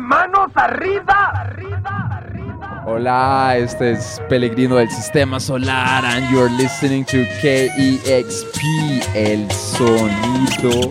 manos arriba, arriba, arriba. Hola, este es Pellegrino del Sistema Solar and you're listening to KEXP, el sonido.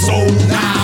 Sou now.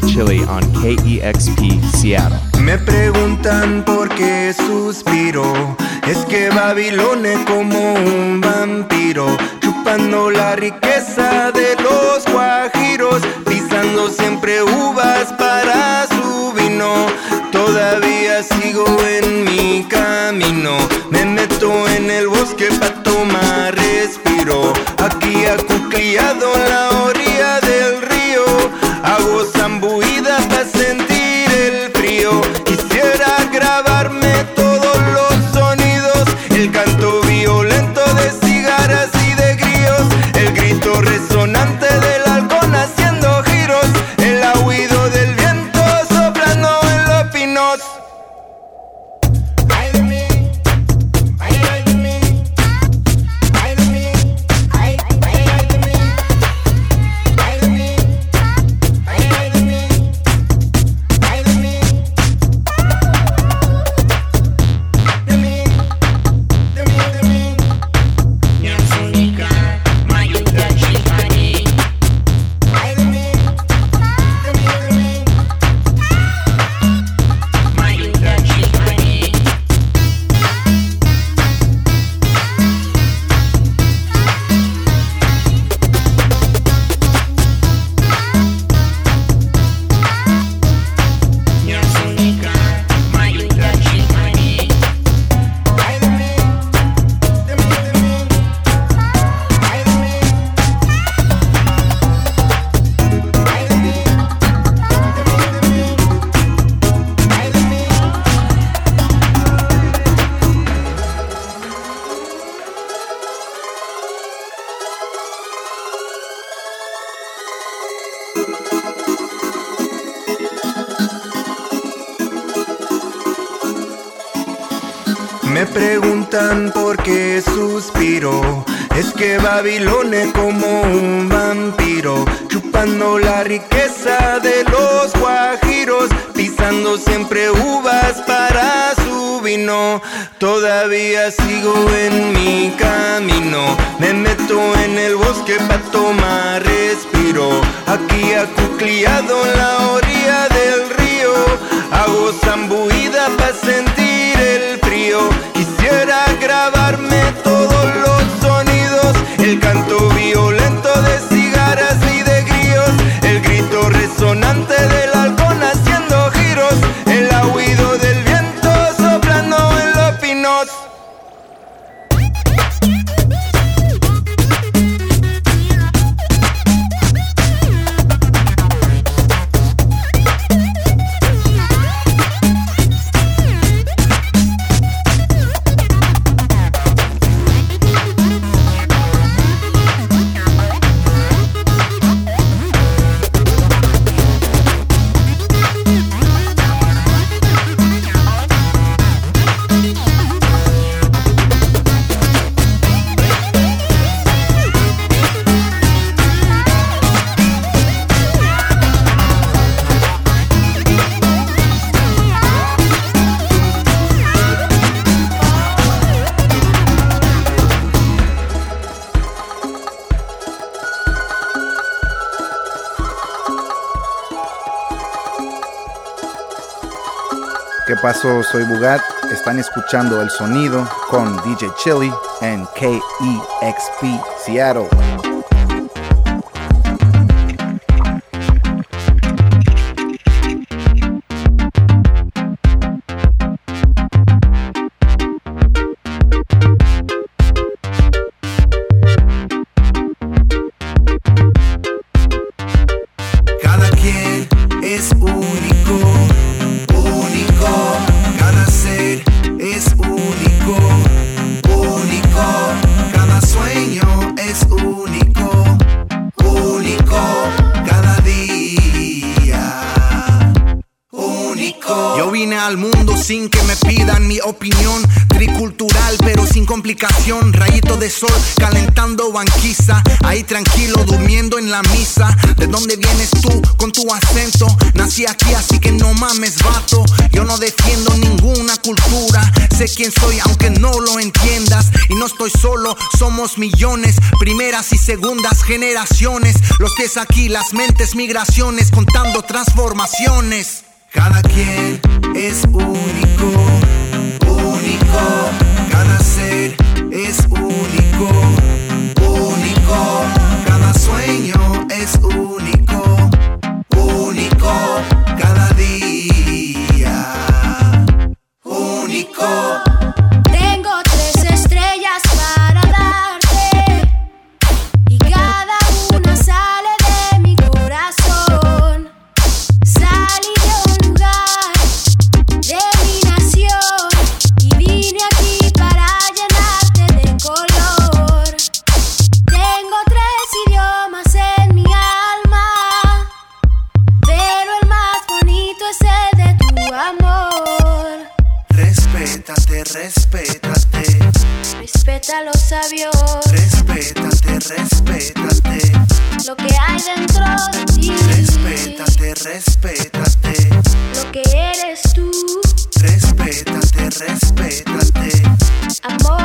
Chili. Soy Bugat. Están escuchando el sonido con DJ Chili en KEXP Seattle. vine al mundo sin que me pidan mi opinión. Tricultural, pero sin complicación. Rayito de sol calentando banquiza. Ahí tranquilo, durmiendo en la misa. ¿De dónde vienes tú con tu acento? Nací aquí, así que no mames, vato. Yo no defiendo ninguna cultura. Sé quién soy, aunque no lo entiendas. Y no estoy solo, somos millones. Primeras y segundas generaciones. Los pies aquí, las mentes migraciones, contando transformaciones. Cada quien es único, único. Cada ser es único, único. Cada sueño es único, único. Cada día, único. respeta a. Respétate, respétate. Lo que hay dentro de ti. Respétate, respétate. Lo que eres tú. Respétate, respétate. Amor.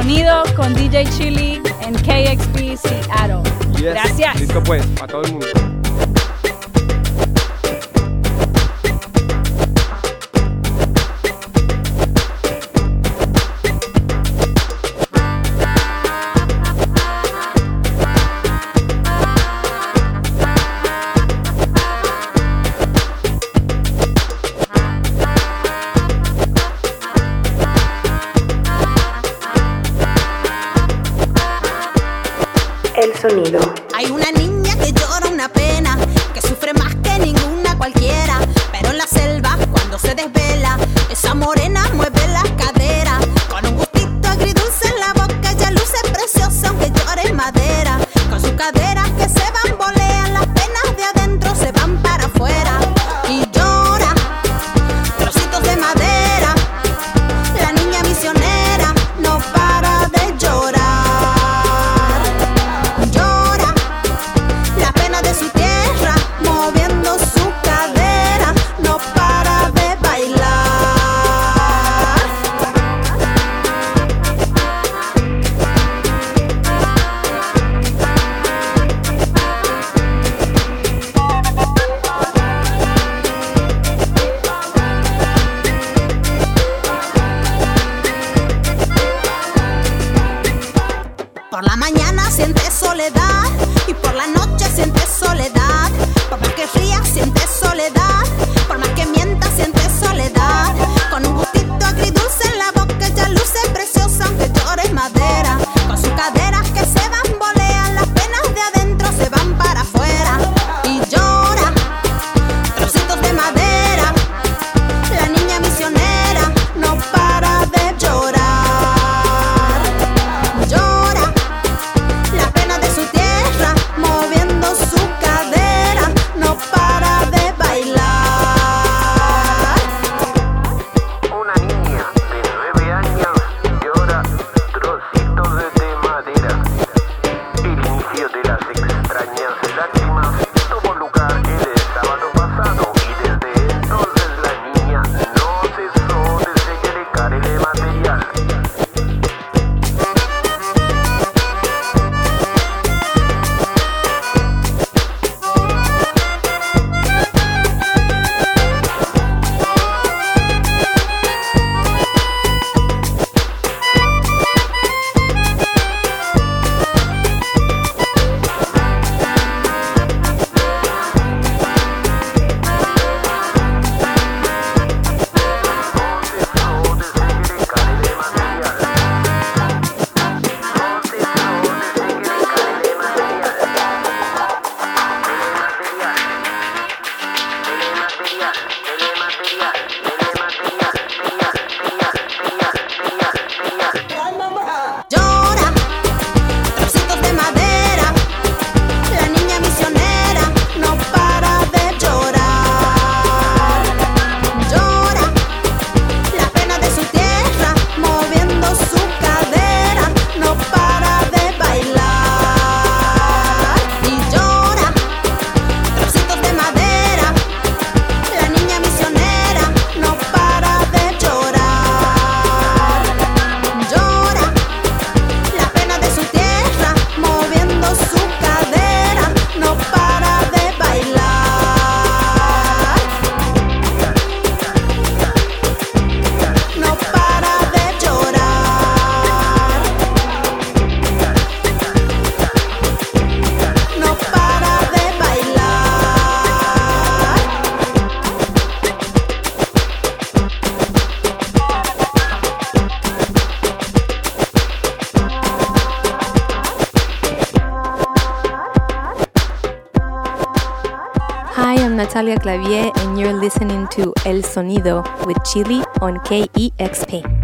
Sonido con DJ Chili en KXP Seattle. Yes. Gracias. Listo pues, para todo el mundo. por la mañana siente soledad y por la noche sientes Claudia Clavier, and you're listening to El Sonido with Chili on KEXP.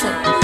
水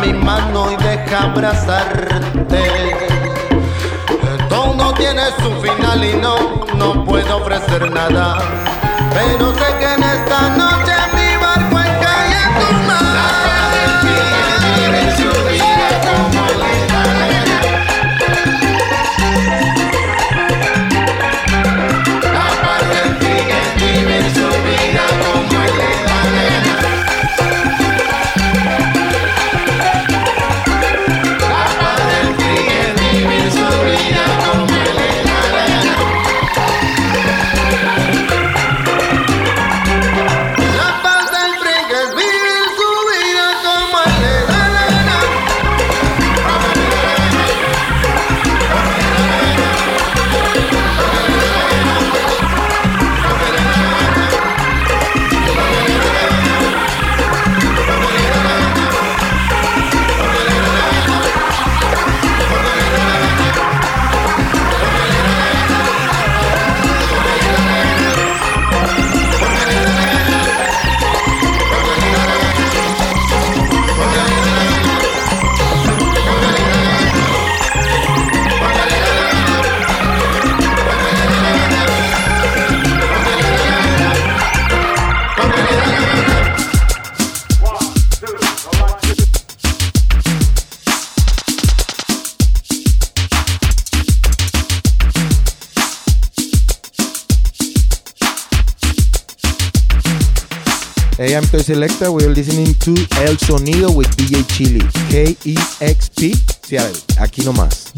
mi mano y deja abrazarte. Todo tiene su final y no, no puedo ofrecer nada, pero sé que en esta noche Hey, I'm Toy Selecta. We are listening to El Sonido with DJ Chili. K-E-X-P. Sí, aquí nomás.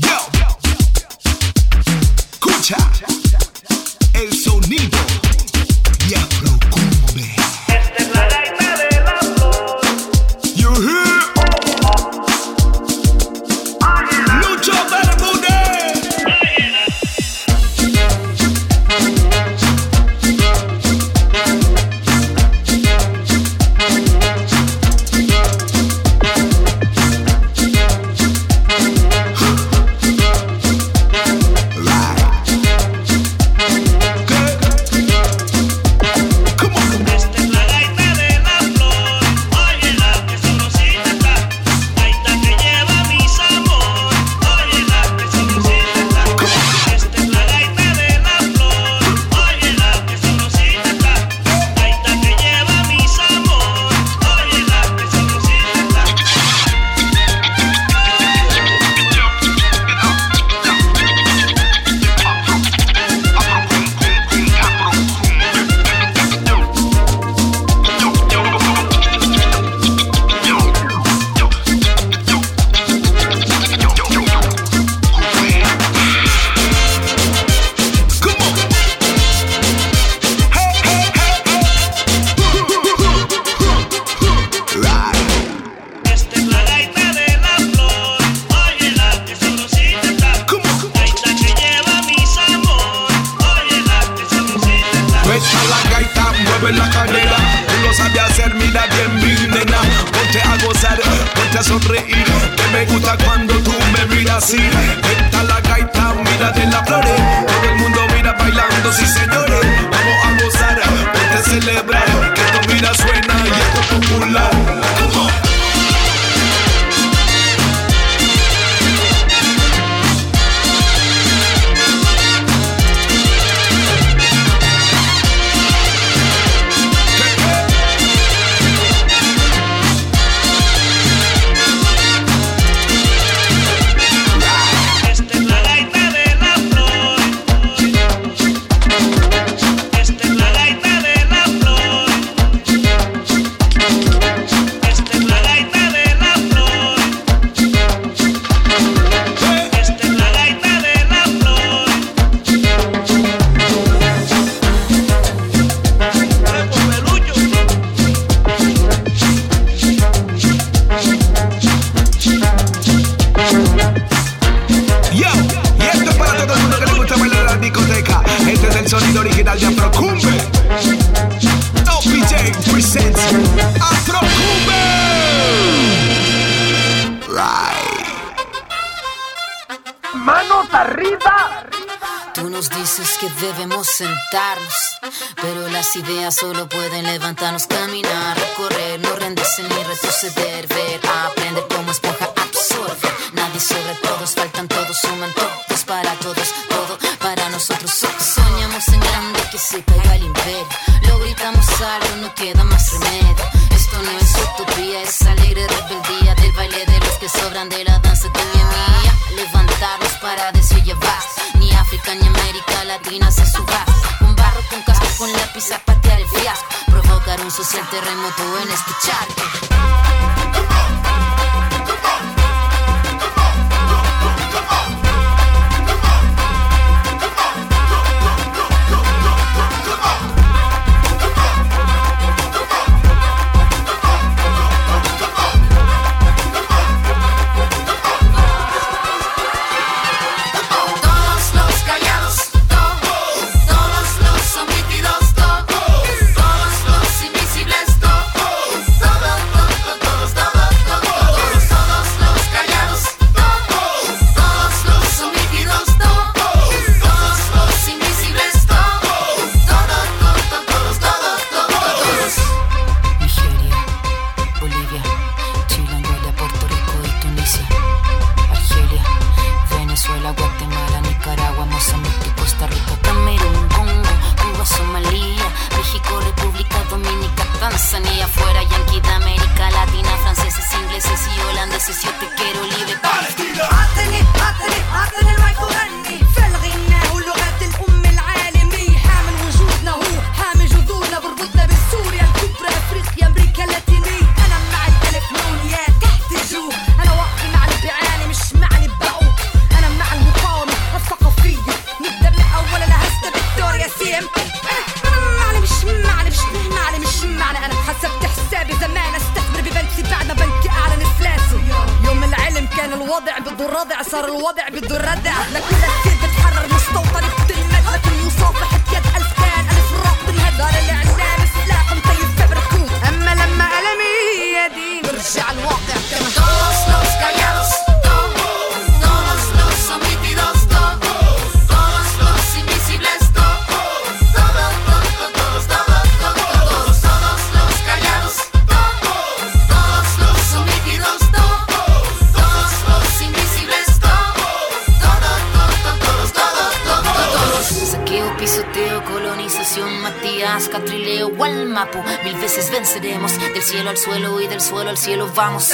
al suelo y del suelo al cielo vamos.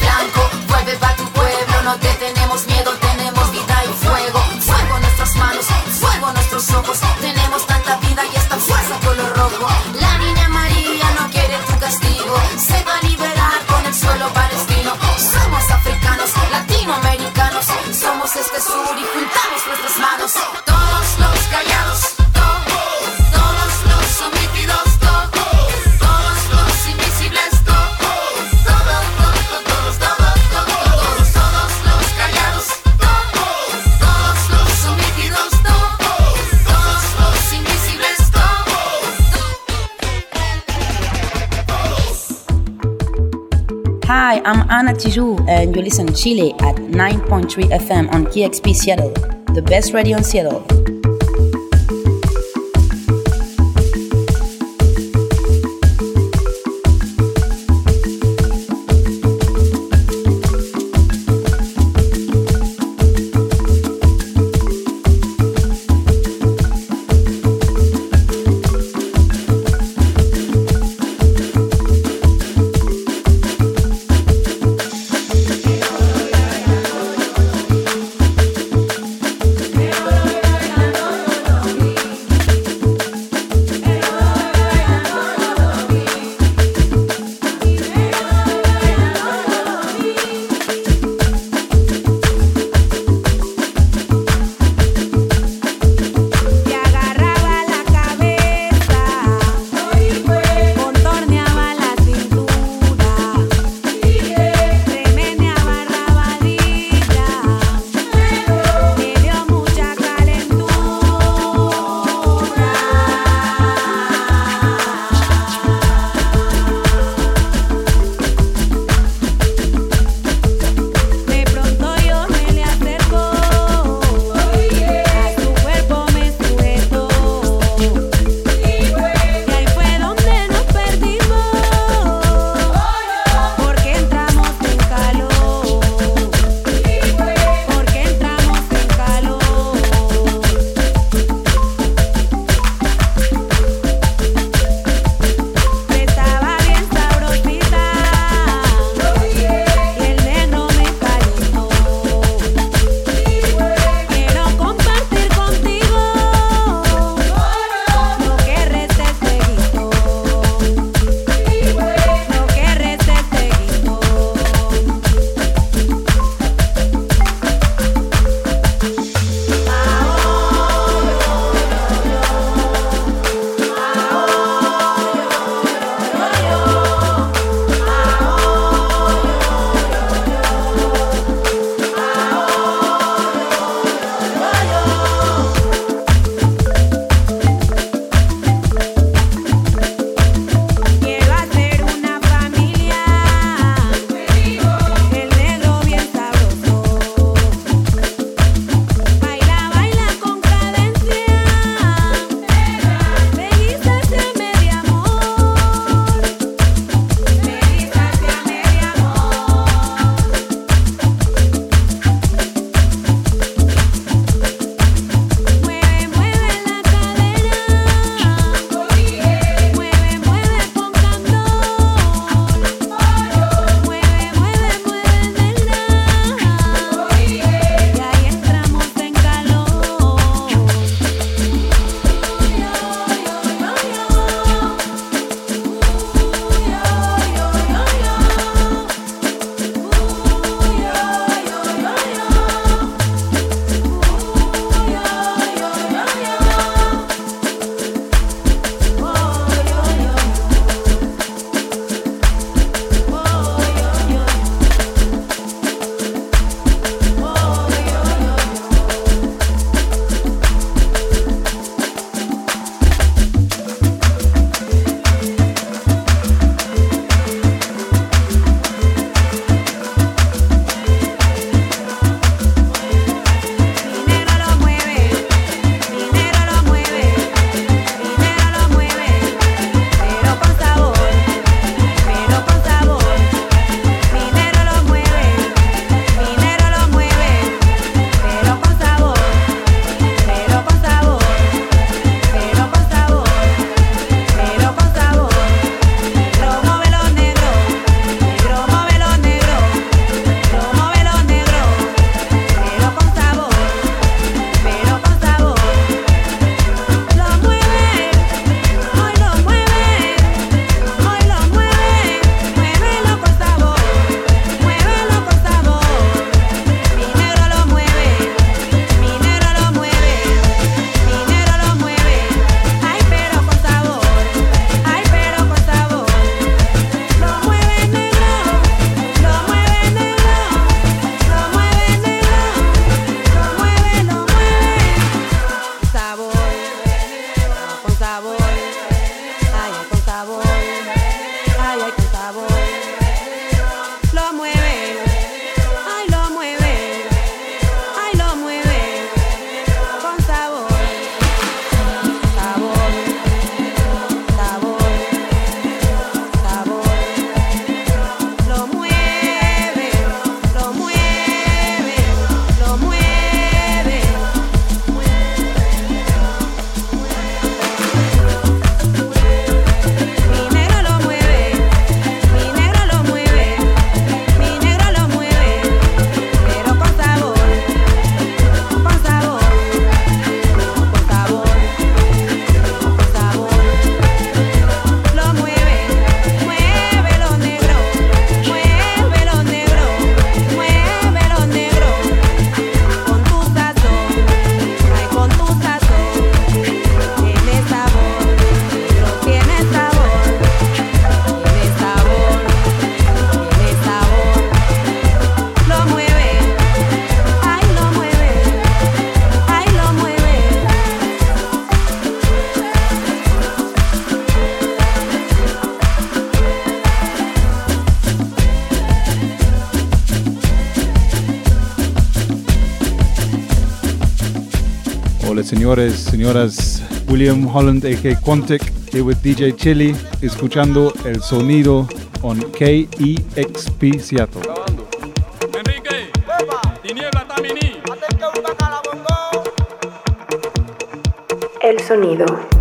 Blanco, vuelve pa' tu pueblo, no te tenemos miedo. I'm Anna Tijou, and you listen Chile at 9.3 FM on KXP Seattle, the best radio in Seattle. señores, señoras. William Holland, a.k. Quantic, here with DJ Chili, escuchando el sonido on KEXP Seattle. El sonido.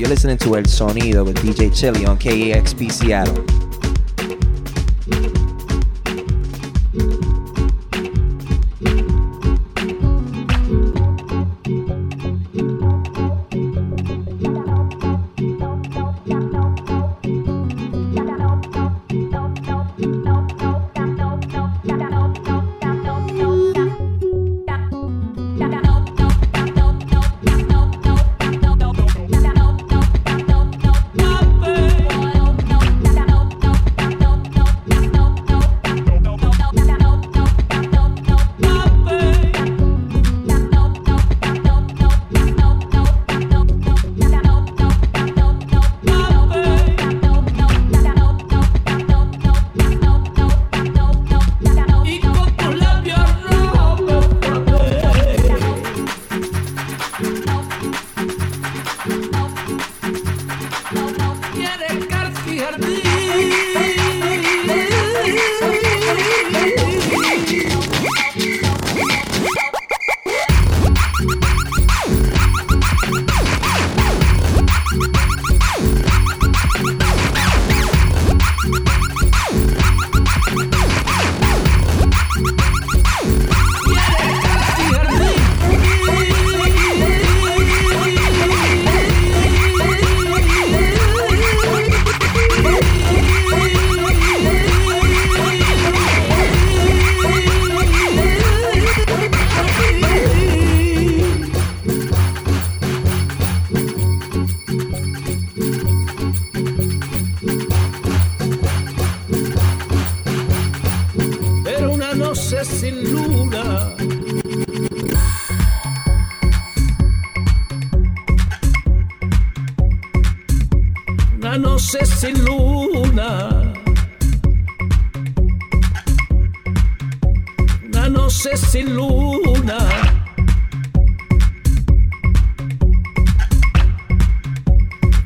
You're listening to El Sonido with DJ Chili on KAXP Seattle. sin luna. Una noche sin luna.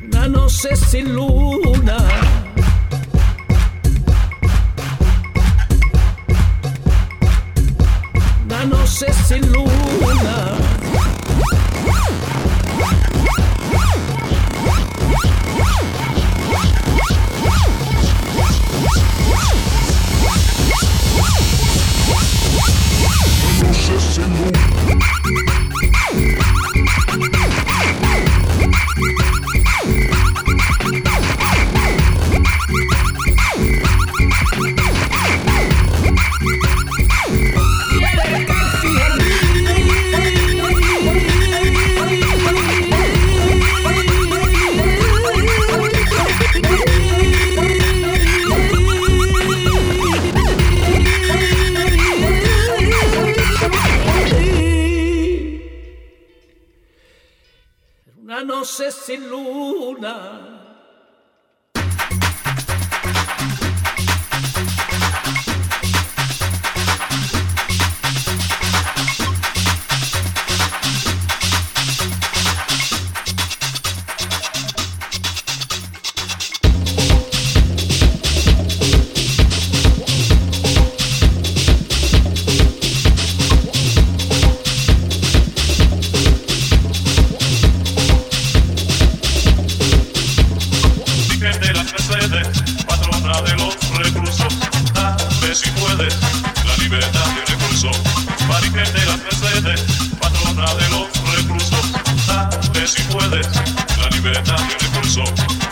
Una noche sin luna. Serena, yo le pulso.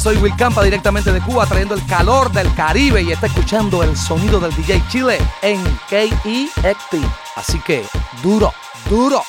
Soy Will Campa directamente de Cuba trayendo el calor del Caribe y está escuchando el sonido del DJ Chile en KEXP. Así que duro, duro.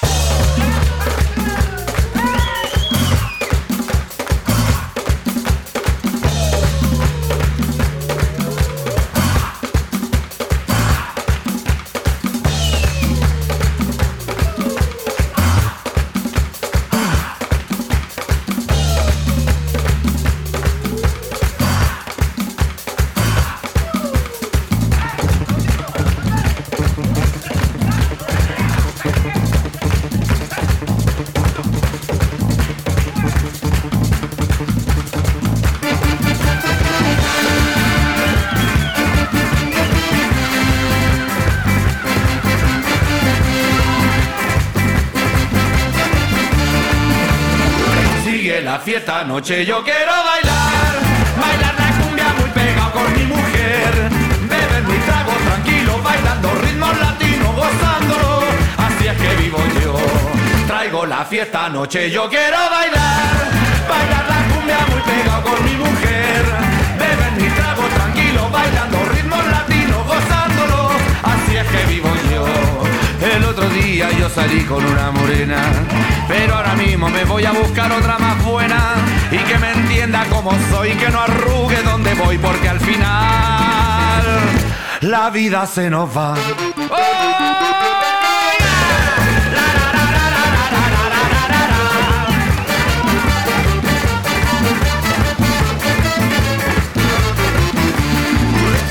noche yo quiero bailar, bailar la cumbia muy pegado con mi mujer, beber mi trago tranquilo, bailando ritmos latinos, gozando, así es que vivo yo, traigo la fiesta noche yo quiero la vida se nos va.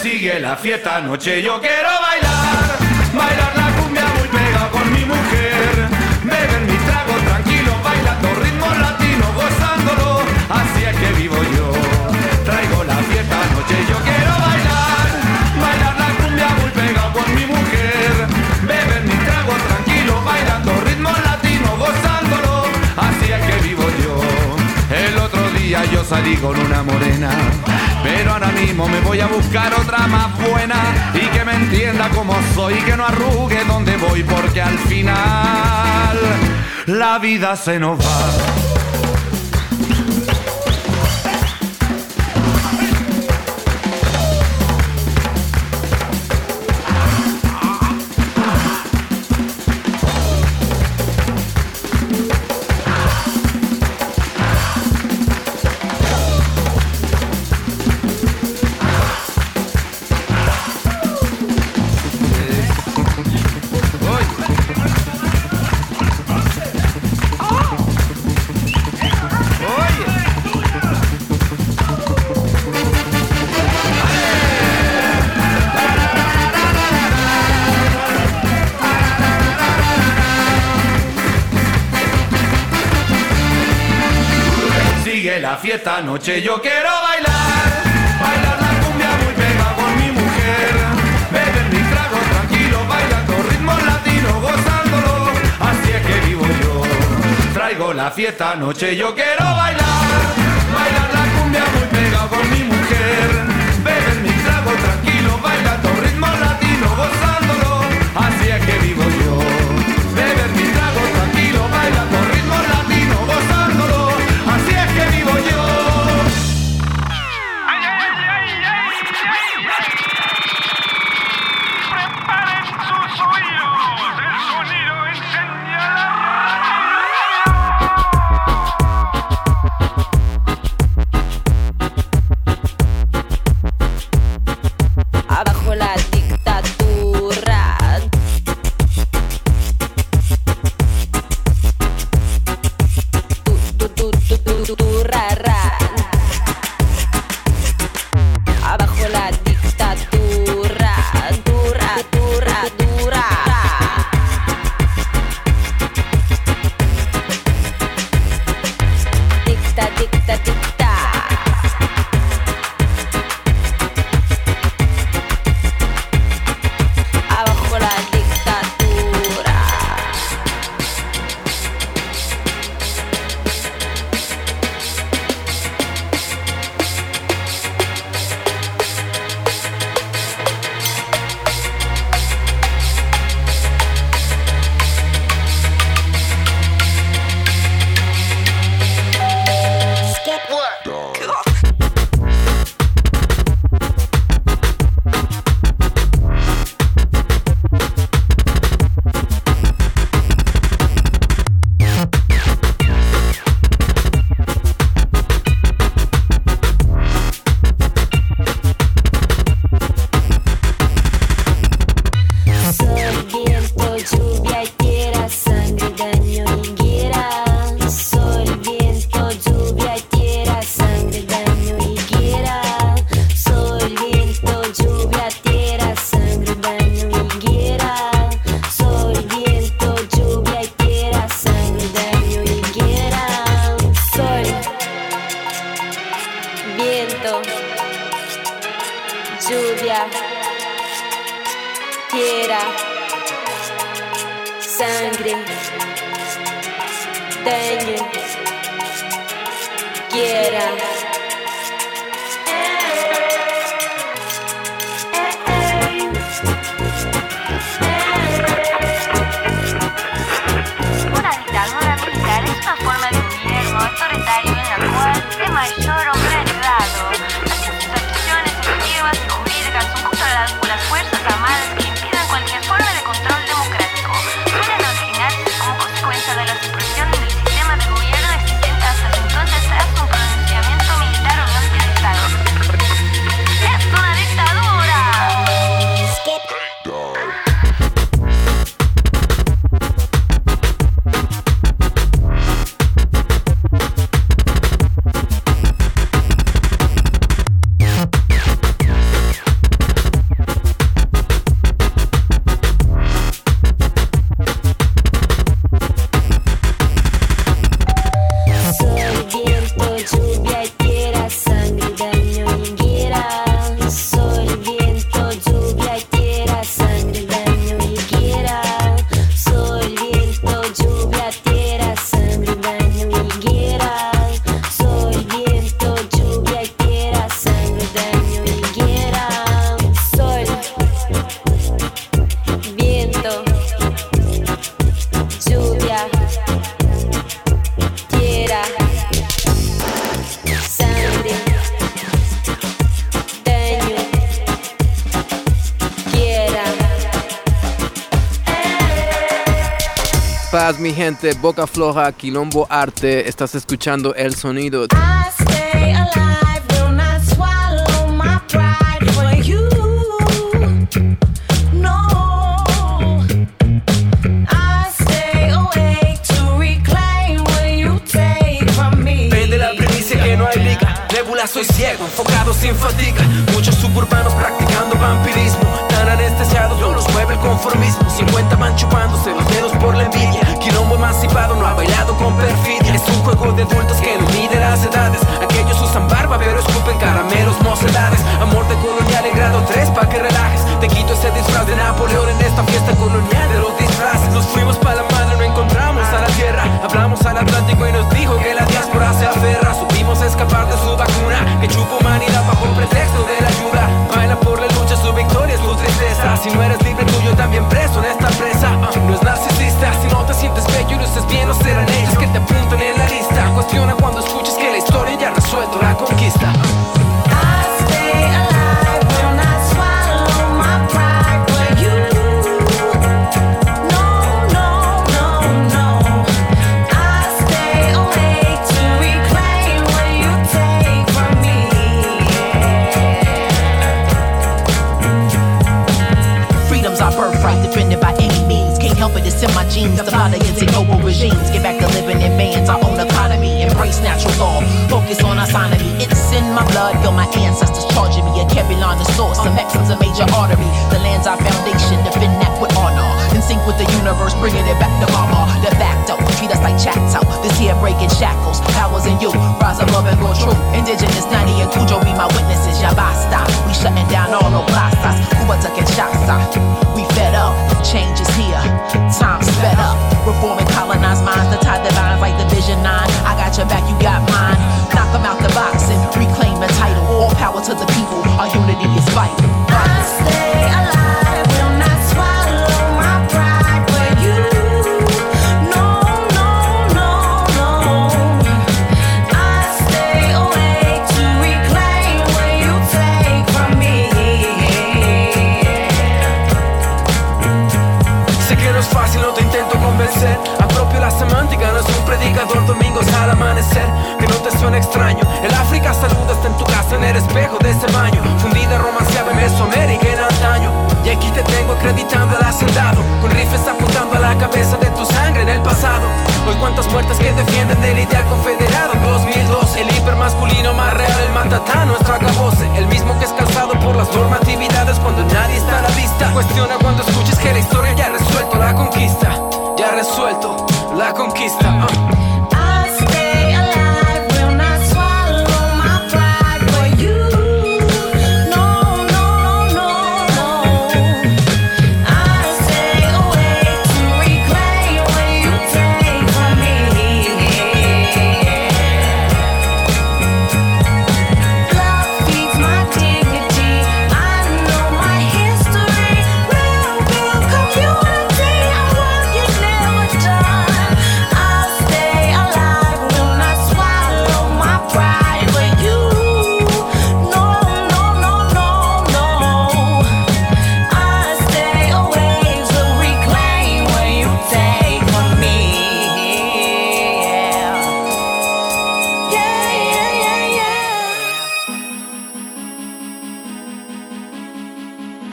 Sigue la fiesta, noche yo quiero bailar. día yo salí con una morena. Pero ahora mismo me voy a buscar otra más buena y que me entienda como soy y que no arrugue donde voy porque al final la vida se nos va. noche yo Paz, mi gente, Boca Floja, Quilombo Arte. Estás escuchando el sonido. I stay alive, will not swallow my pride for you. No, I stay awake to reclaim what you take from me. Vende la primicia que no hay liga. Nebula, soy ciego, enfocado sin fatiga. Muchos suburbanos practicando vampirismo. Tan anestesiados, no los mueve el conformismo. 50 van chupándose los dedos por la envidia. Quilombo emancipado no ha bailado con perfidia. Es un juego de adultos que no mide las edades. Aquellos usan barba, pero escupen caramelos, mocedades. Amor de colonial en grado 3 pa' que relajes. Te quito ese disfraz de Napoleón en esta fiesta colonial de los disfraces. Nos fuimos pa' la madre, no encontramos a la tierra. Hablamos al Atlántico y nos dijo que la diáspora se aferra. Supimos escapar de su vacuna, que chupa humanidad bajo pretexto de la ayuda. Baila por la lucha, su victoria es. Si no eres libre, tuyo también preso en esta presa. Ah, no es narcisista, si no te sientes bello y luces bien, no serán ellos que te apunten en la lista. Cuestiona cuando escuches que la historia ya ha resuelto la conquista. I In my genes. The plot against ignoble regimes. Get back to living in bands, our own economy. Embrace natural law. Focus on autonomy. It's in my blood. Feel my ancestors charging me. A Kevlar, the source. Some Mexicans, a major artery. The land's our foundation. Defend that with honor. In sync with the universe, bringing it back to mama. De facto, treat us like Chato. This here breaking shackles. Powers in you. Rise above and go true. Indigenous, Nani and Cujo be my witnesses. Ya basta. We shutting down all no plazas. Cuba to Kinshasa. Ah? We fed up. Change is here. Time sped up. Reforming colonized minds. The tie the lines like Division 9. I got your back, you got mine. Knock them out the box and reclaim the title. All power to the people. Our unity is vital. Tu casa en el espejo de ese baño. Fundida, romanceada en Mesoamérica en antaño. Y aquí te tengo acreditando al hacendado. Con rifles apuntando a la cabeza de tu sangre en el pasado. Hoy cuántas muertes que defienden del ideal confederado. 2002, el hipermasculino más real, el matatá, nuestro acabose. El mismo que es calzado por las normatividades cuando nadie está a la vista. Cuestiona cuando escuches que la historia ya ha resuelto la conquista. Ya ha resuelto la conquista. ah.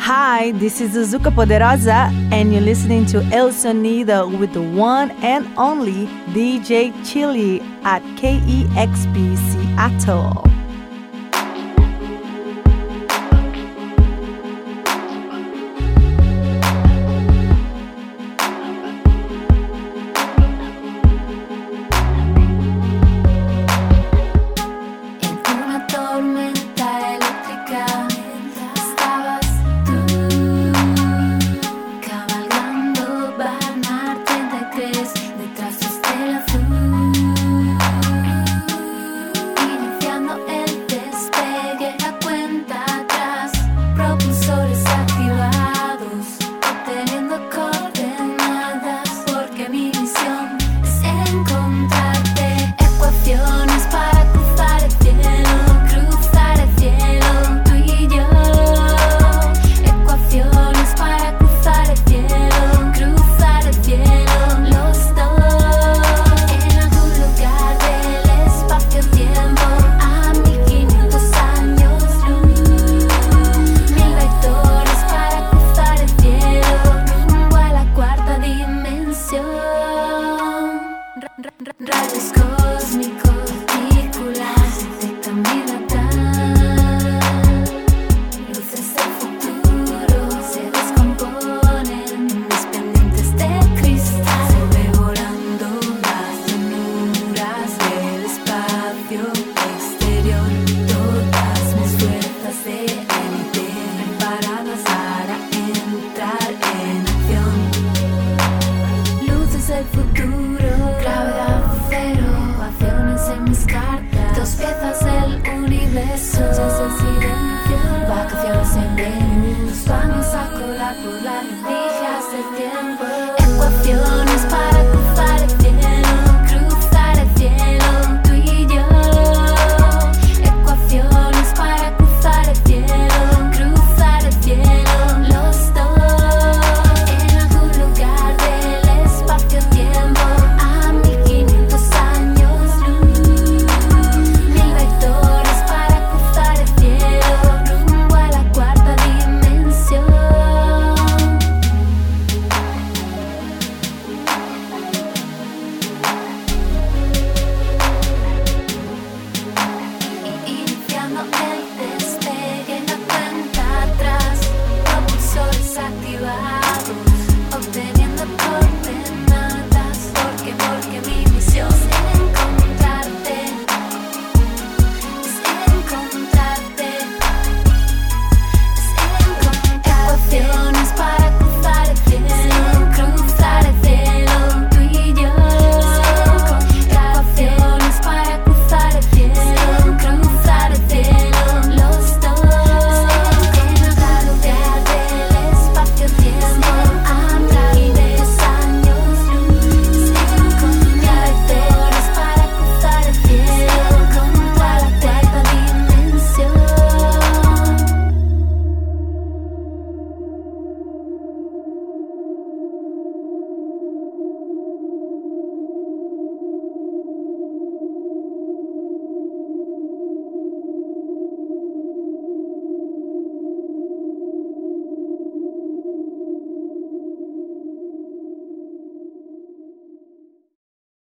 Hi, this is Zuzuka Poderosa, and you're listening to El Sonido with the one and only DJ Chili at KEXP Seattle.